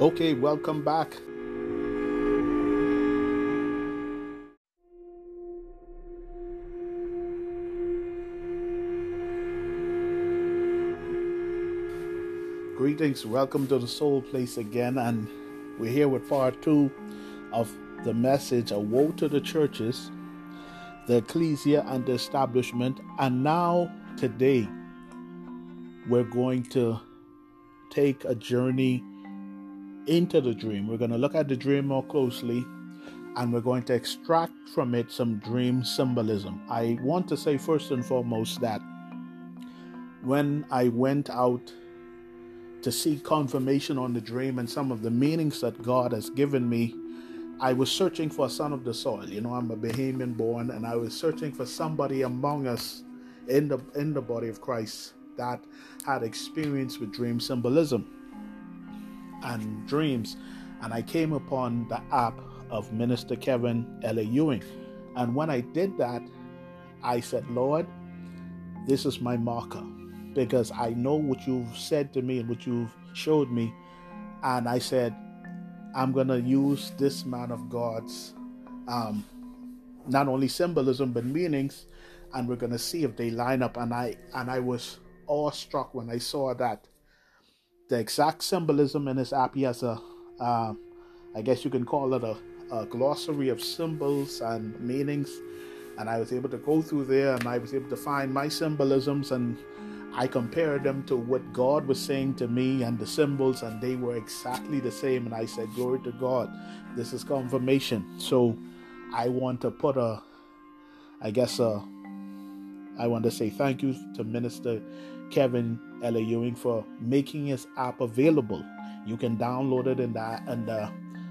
Okay, welcome back. Greetings, welcome to the Soul Place again, and we're here with part two of the message A Woe to the Churches, the Ecclesia and the Establishment. And now, today, we're going to take a journey into the dream. We're going to look at the dream more closely and we're going to extract from it some dream symbolism. I want to say, first and foremost, that when I went out to seek confirmation on the dream and some of the meanings that God has given me, I was searching for a son of the soil. You know, I'm a Bahamian born, and I was searching for somebody among us in the in the body of Christ that had experience with dream symbolism and dreams. And I came upon the app of Minister Kevin L.A. Ewing. And when I did that, I said, Lord, this is my marker because I know what you've said to me and what you've showed me. And I said, I'm going to use this man of God's um, not only symbolism but meanings, and we're going to see if they line up. And I and I was awestruck when I saw that the exact symbolism in this app. He has a, uh, I guess you can call it a, a glossary of symbols and meanings. And I was able to go through there and I was able to find my symbolisms and I compared them to what God was saying to me and the symbols, and they were exactly the same. And I said, Glory to God, this is confirmation. So I want to put a, I guess, a, I want to say thank you to Minister Kevin L. Ewing for making his app available. You can download it in the, in the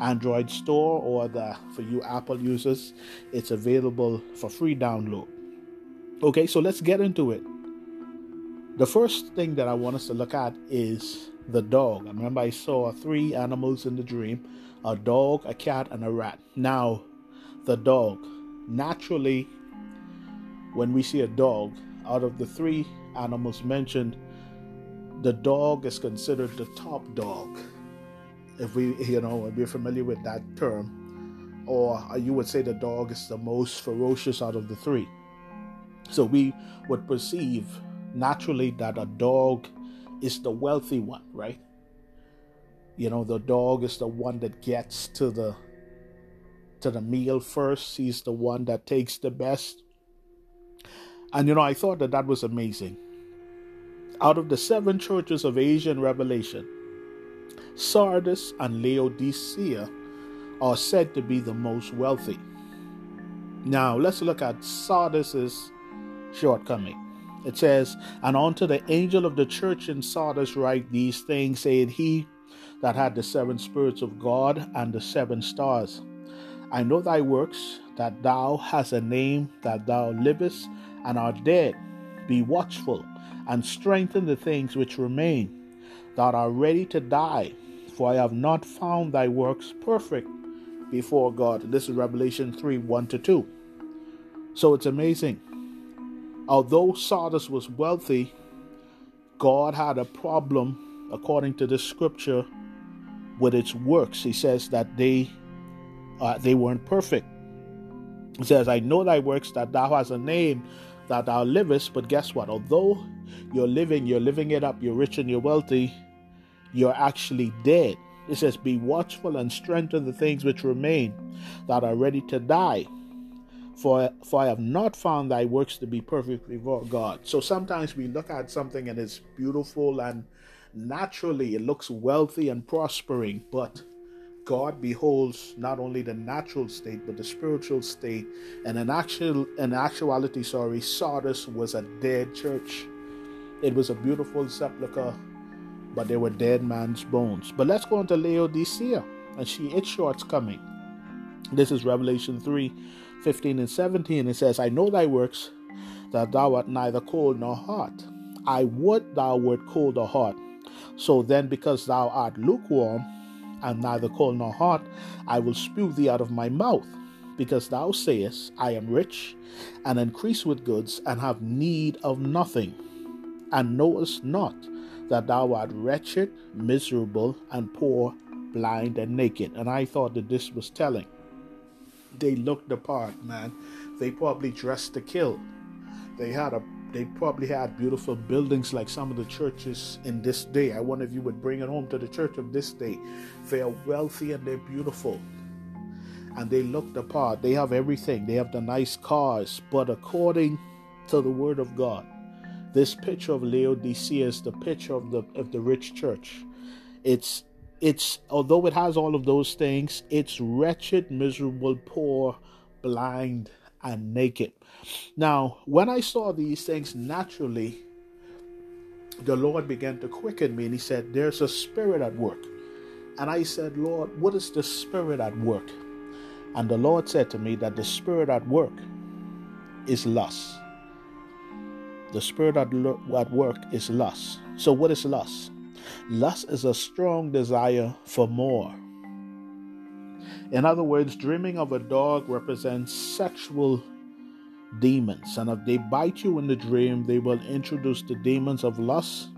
Android store or the for you Apple users, it's available for free download. Okay, so let's get into it. The first thing that I want us to look at is the dog. I remember I saw three animals in the dream a dog, a cat, and a rat. Now, the dog. Naturally, when we see a dog, out of the three animals mentioned, the dog is considered the top dog. If we, you know, if we're familiar with that term, or you would say the dog is the most ferocious out of the three. So we would perceive naturally that a dog is the wealthy one, right? You know, the dog is the one that gets to the to the meal first. He's the one that takes the best. And you know, I thought that that was amazing. Out of the seven churches of Asian Revelation, Sardis and Laodicea are said to be the most wealthy. Now, let's look at Sardis's shortcoming. It says, And unto the angel of the church in Sardis write these things, saying, He that had the seven spirits of God and the seven stars. I know thy works, that thou hast a name, that thou livest and are dead. Be watchful and strengthen the things which remain, that are ready to die. For I have not found thy works perfect before God. This is Revelation 3 1 to 2. So it's amazing Although Sardis was wealthy, God had a problem, according to this scripture, with its works. He says that they uh, they weren't perfect. He says, I know thy works, that thou hast a name, that thou livest, but guess what? Although you're living, you're living it up, you're rich and you're wealthy, you're actually dead. It says, Be watchful and strengthen the things which remain that are ready to die for for I have not found thy works to be perfect before God. So sometimes we look at something and it's beautiful and naturally it looks wealthy and prospering, but God beholds not only the natural state but the spiritual state. And in actual in actuality, sorry, Sardis was a dead church. It was a beautiful sepulchre, but they were dead man's bones. But let's go on to Laodicea, and she its shorts coming. This is Revelation 3 15 and 17, it says, I know thy works, that thou art neither cold nor hot. I would thou wert cold or hot. So then, because thou art lukewarm, and neither cold nor hot, I will spew thee out of my mouth. Because thou sayest, I am rich, and increase with goods, and have need of nothing, and knowest not that thou art wretched, miserable, and poor blind, and naked. And I thought that this was telling. They looked the man. They probably dressed to kill. They had a they probably had beautiful buildings like some of the churches in this day. I wonder if you would bring it home to the church of this day. They are wealthy and they're beautiful. And they look the part. They have everything. They have the nice cars. But according to the word of God, this picture of Laodicea is the picture of the of the rich church. It's it's although it has all of those things, it's wretched, miserable, poor, blind, and naked. Now, when I saw these things naturally, the Lord began to quicken me and He said, There's a spirit at work. And I said, Lord, what is the spirit at work? And the Lord said to me that the spirit at work is lust. The spirit at, at work is lust. So, what is lust? Lust is a strong desire for more. In other words, dreaming of a dog represents sexual demons. And if they bite you in the dream, they will introduce the demons of lust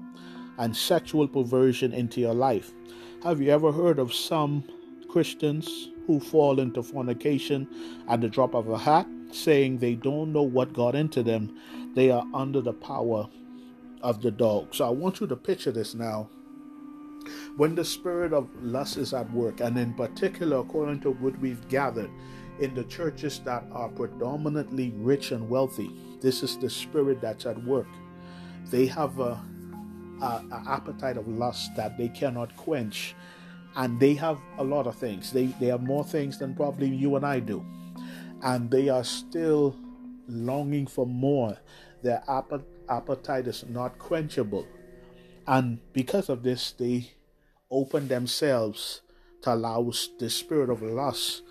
and sexual perversion into your life. Have you ever heard of some Christians who fall into fornication at the drop of a hat, saying they don't know what got into them? They are under the power of the dog. So I want you to picture this now. When the spirit of lust is at work, and in particular, according to what we've gathered in the churches that are predominantly rich and wealthy, this is the spirit that's at work. They have a, a, a appetite of lust that they cannot quench, and they have a lot of things. They they have more things than probably you and I do, and they are still longing for more. Their appetite is not quenchable. And because of this, they open themselves to allow the spirit of lust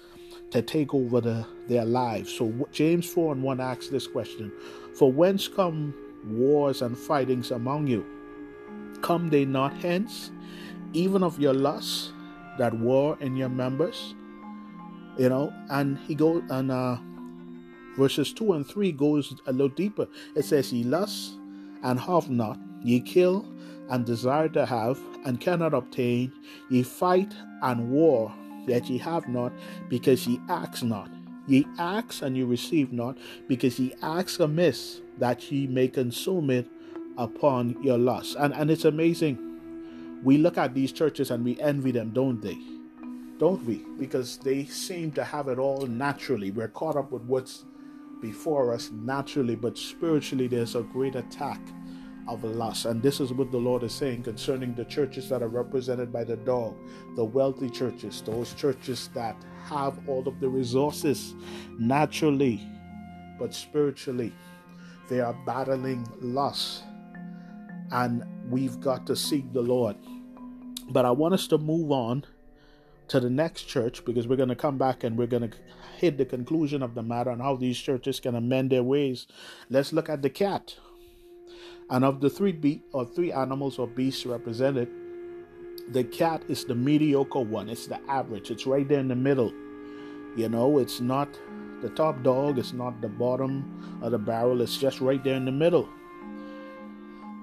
to take over the, their lives. So James 4 and 1 asks this question For whence come wars and fightings among you? Come they not hence, even of your lusts that war in your members? You know, and he goes and uh verses 2 and 3 goes a little deeper. It says, Ye lust and have not, ye kill and desire to have, and cannot obtain. Ye fight and war, yet ye have not, because ye ask not. Ye ask and ye receive not, because ye ask amiss, that ye may consume it upon your lust. And, and it's amazing. We look at these churches and we envy them, don't they? Don't we? Because they seem to have it all naturally. We're caught up with what's before us naturally, but spiritually, there's a great attack of lust. And this is what the Lord is saying concerning the churches that are represented by the dog, the wealthy churches, those churches that have all of the resources naturally, but spiritually, they are battling lust. And we've got to seek the Lord. But I want us to move on to the next church because we're going to come back and we're going to hit the conclusion of the matter and how these churches can amend their ways. Let's look at the cat. And of the three be- or three animals or beasts represented, the cat is the mediocre one. It's the average. It's right there in the middle. You know, it's not the top dog. It's not the bottom of the barrel. It's just right there in the middle.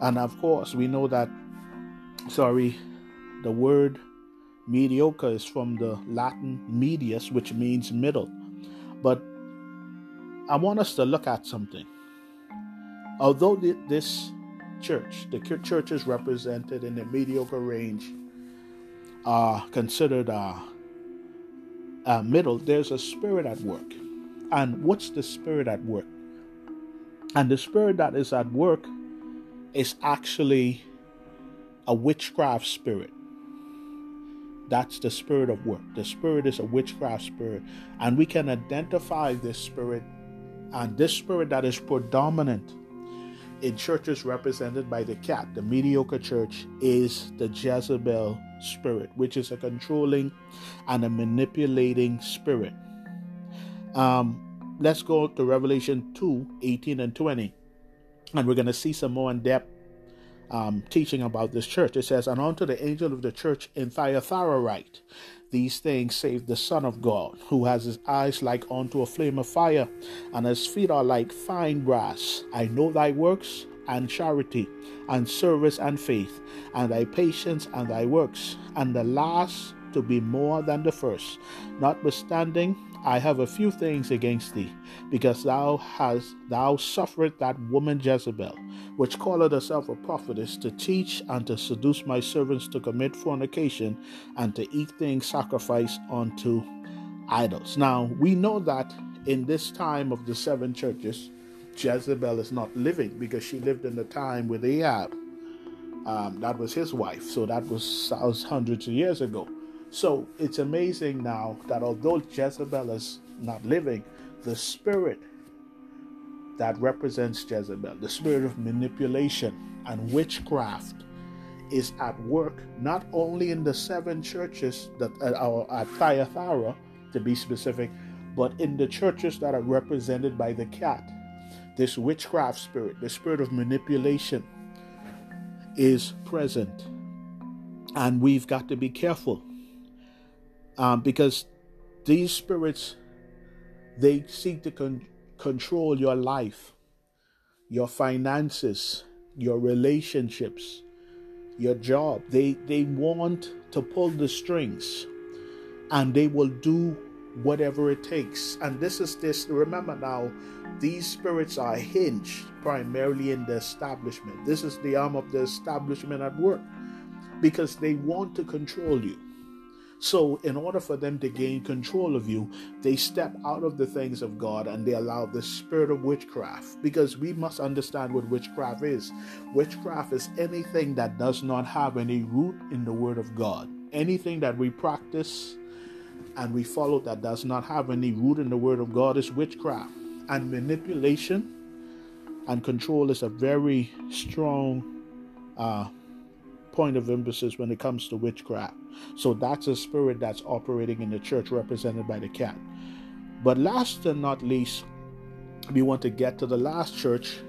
And of course, we know that. Sorry, the word mediocre is from the Latin medius, which means middle. But I want us to look at something. Although this church. The churches represented in the mediocre range are considered uh, uh, middle. There's a spirit at work. And what's the spirit at work? And the spirit that is at work is actually a witchcraft spirit. That's the spirit of work. The spirit is a witchcraft spirit. And we can identify this spirit and this spirit that is predominant in churches represented by the cat, the mediocre church, is the Jezebel spirit, which is a controlling and a manipulating spirit. Um, let's go to Revelation 2 18 and 20, and we're going to see some more in depth um, teaching about this church. It says, And unto the angel of the church in Thyatira write, these things save the Son of God, who has his eyes like unto a flame of fire, and his feet are like fine brass. I know thy works, and charity, and service, and faith, and thy patience, and thy works, and the last to be more than the first. Notwithstanding, I have a few things against thee, because thou hast thou suffered that woman Jezebel, which calleth herself a prophetess, to teach and to seduce my servants to commit fornication and to eat things sacrificed unto idols. Now we know that in this time of the seven churches, Jezebel is not living because she lived in the time with Ahab. Um, that was his wife, so that was hundreds of years ago. So it's amazing now that although Jezebel is not living, the spirit that represents Jezebel, the spirit of manipulation and witchcraft, is at work not only in the seven churches that are at Thyatira, to be specific, but in the churches that are represented by the cat. This witchcraft spirit, the spirit of manipulation, is present. And we've got to be careful um, because these spirits they seek to con- control your life your finances your relationships your job. They they want to pull the strings and they will do whatever it takes. And this is this remember now these spirits are hinged primarily in the establishment. This is the arm of the establishment at work because they want to control you so, in order for them to gain control of you, they step out of the things of God and they allow the spirit of witchcraft. Because we must understand what witchcraft is. Witchcraft is anything that does not have any root in the Word of God. Anything that we practice and we follow that does not have any root in the Word of God is witchcraft. And manipulation and control is a very strong uh, point of emphasis when it comes to witchcraft. So that's a spirit that's operating in the church represented by the cat. But last and not least, we want to get to the last church.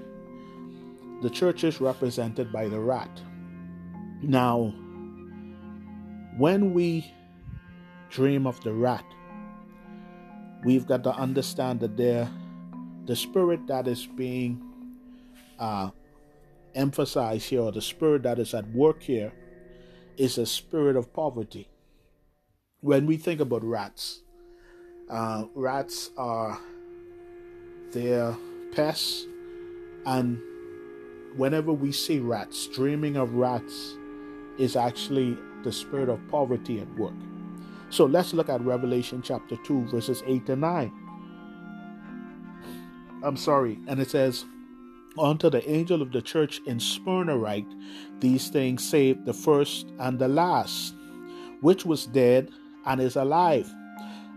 The church is represented by the rat. Now, when we dream of the rat, we've got to understand that there, the spirit that is being uh, emphasize here, or the spirit that is at work here, is a spirit of poverty. When we think about rats, uh, rats are their pests, and whenever we see rats, dreaming of rats is actually the spirit of poverty at work. So let's look at Revelation chapter 2, verses 8 and 9. I'm sorry, and it says, unto the angel of the church in Smyrna write, These things say the first and the last, which was dead and is alive.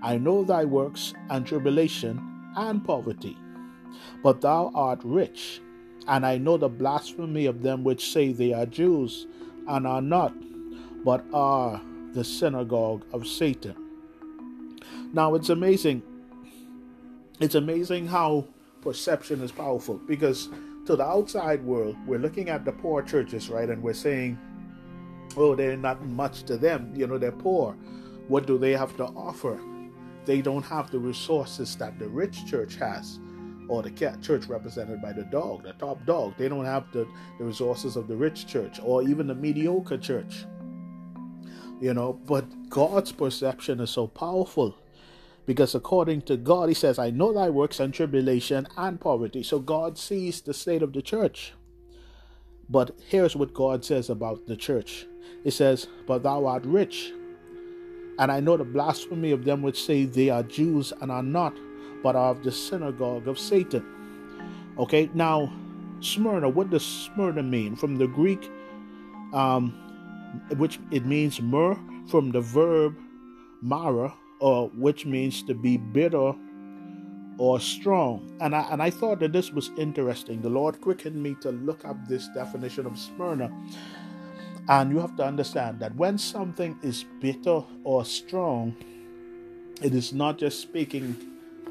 I know thy works and tribulation and poverty, but thou art rich, and I know the blasphemy of them which say they are Jews and are not, but are the synagogue of Satan. Now it's amazing. It's amazing how perception is powerful because to the outside world, we're looking at the poor churches, right? And we're saying, oh, they're not much to them. You know, they're poor. What do they have to offer? They don't have the resources that the rich church has, or the cat church represented by the dog, the top dog. They don't have the, the resources of the rich church, or even the mediocre church. You know, but God's perception is so powerful because according to God, He says, I know thy works and tribulation and poverty. So God sees the state of the church. But here's what God says about the church It says, But thou art rich. And I know the blasphemy of them which say they are Jews and are not, but are of the synagogue of Satan. Okay, now, Smyrna, what does Smyrna mean? From the Greek, um, which it means myrrh, from the verb mara, or which means to be bitter or strong. And I, and I thought that this was interesting. The Lord quickened me to look up this definition of Smyrna. And you have to understand that when something is bitter or strong, it is not just speaking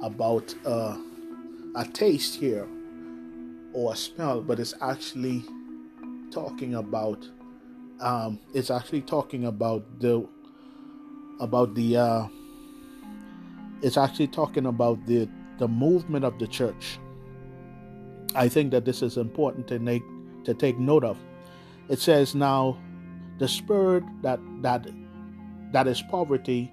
about uh, a taste here or a smell, but it's actually talking about um, it's actually talking about the about the uh, it's actually talking about the the movement of the church. I think that this is important to make to take note of. It says now the spirit that that that is poverty,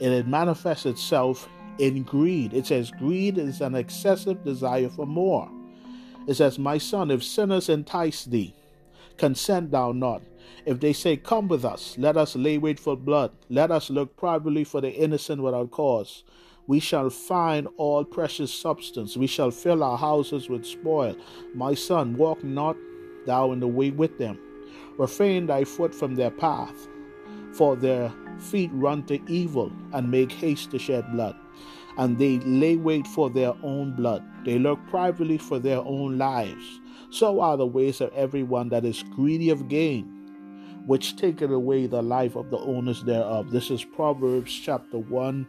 and it manifests itself in greed. It says, Greed is an excessive desire for more. It says, My son, if sinners entice thee, consent thou not. If they say, Come with us, let us lay wait for blood, let us look privately for the innocent without cause. We shall find all precious substance. We shall fill our houses with spoil. My son, walk not thou in the way with them. Refrain thy foot from their path, for their feet run to evil and make haste to shed blood. And they lay wait for their own blood. They look privately for their own lives. So are the ways of everyone that is greedy of gain, which taketh away the life of the owners thereof. This is Proverbs chapter 1,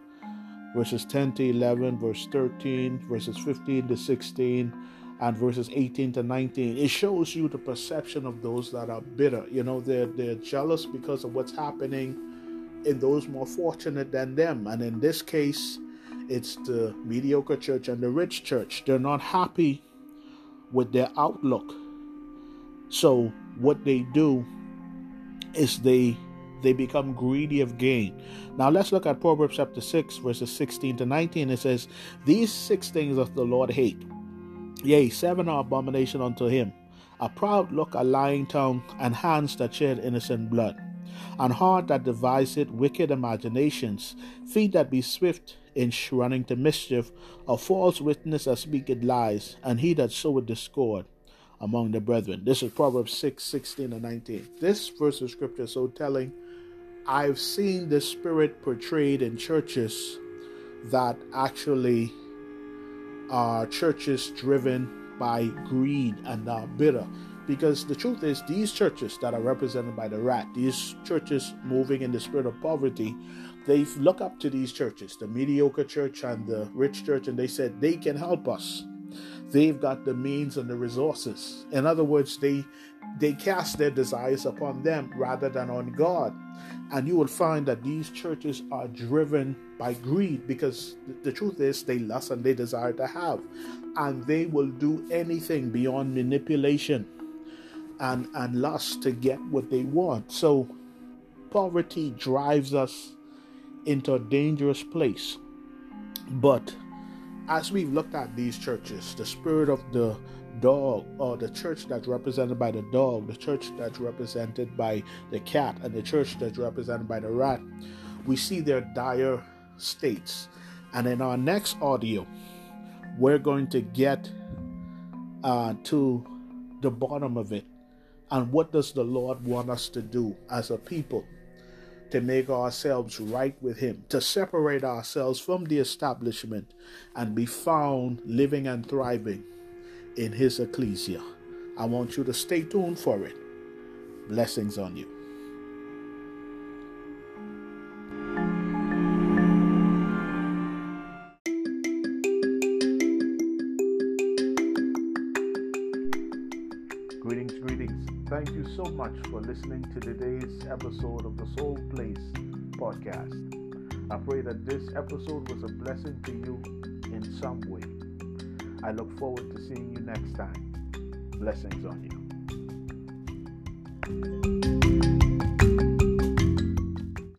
verses 10 to 11, verse 13, verses 15 to 16 and verses 18 to 19 it shows you the perception of those that are bitter. You know they're they're jealous because of what's happening in those more fortunate than them. And in this case it's the mediocre church and the rich church. They're not happy with their outlook. So what they do is they they become greedy of gain now let's look at proverbs chapter 6 verses 16 to 19 it says these six things of the lord hate Yea, seven are abomination unto him a proud look, a lying tongue, and hands that shed innocent blood, and heart that deviseth wicked imaginations, feet that be swift in running to mischief, a false witness that speaketh lies, and he that soweth discord among the brethren. This is Proverbs 6 16 and 19. This verse of scripture is so telling. I've seen the spirit portrayed in churches that actually are churches driven by greed and are bitter. Because the truth is, these churches that are represented by the rat, these churches moving in the spirit of poverty, they look up to these churches, the mediocre church and the rich church, and they said they can help us. They've got the means and the resources. In other words, they they cast their desires upon them rather than on God. And you will find that these churches are driven by greed because the truth is they lust and they desire to have. And they will do anything beyond manipulation and, and lust to get what they want. So poverty drives us into a dangerous place. But as we've looked at these churches, the spirit of the dog or the church that's represented by the dog, the church that's represented by the cat, and the church that's represented by the rat, we see their dire states. And in our next audio, we're going to get uh, to the bottom of it. And what does the Lord want us to do as a people to make ourselves right with Him, to separate ourselves from the establishment and be found living and thriving in his ecclesia. I want you to stay tuned for it. Blessings on you. Listening to today's episode of the Soul Place podcast. I pray that this episode was a blessing to you in some way. I look forward to seeing you next time. Blessings on you.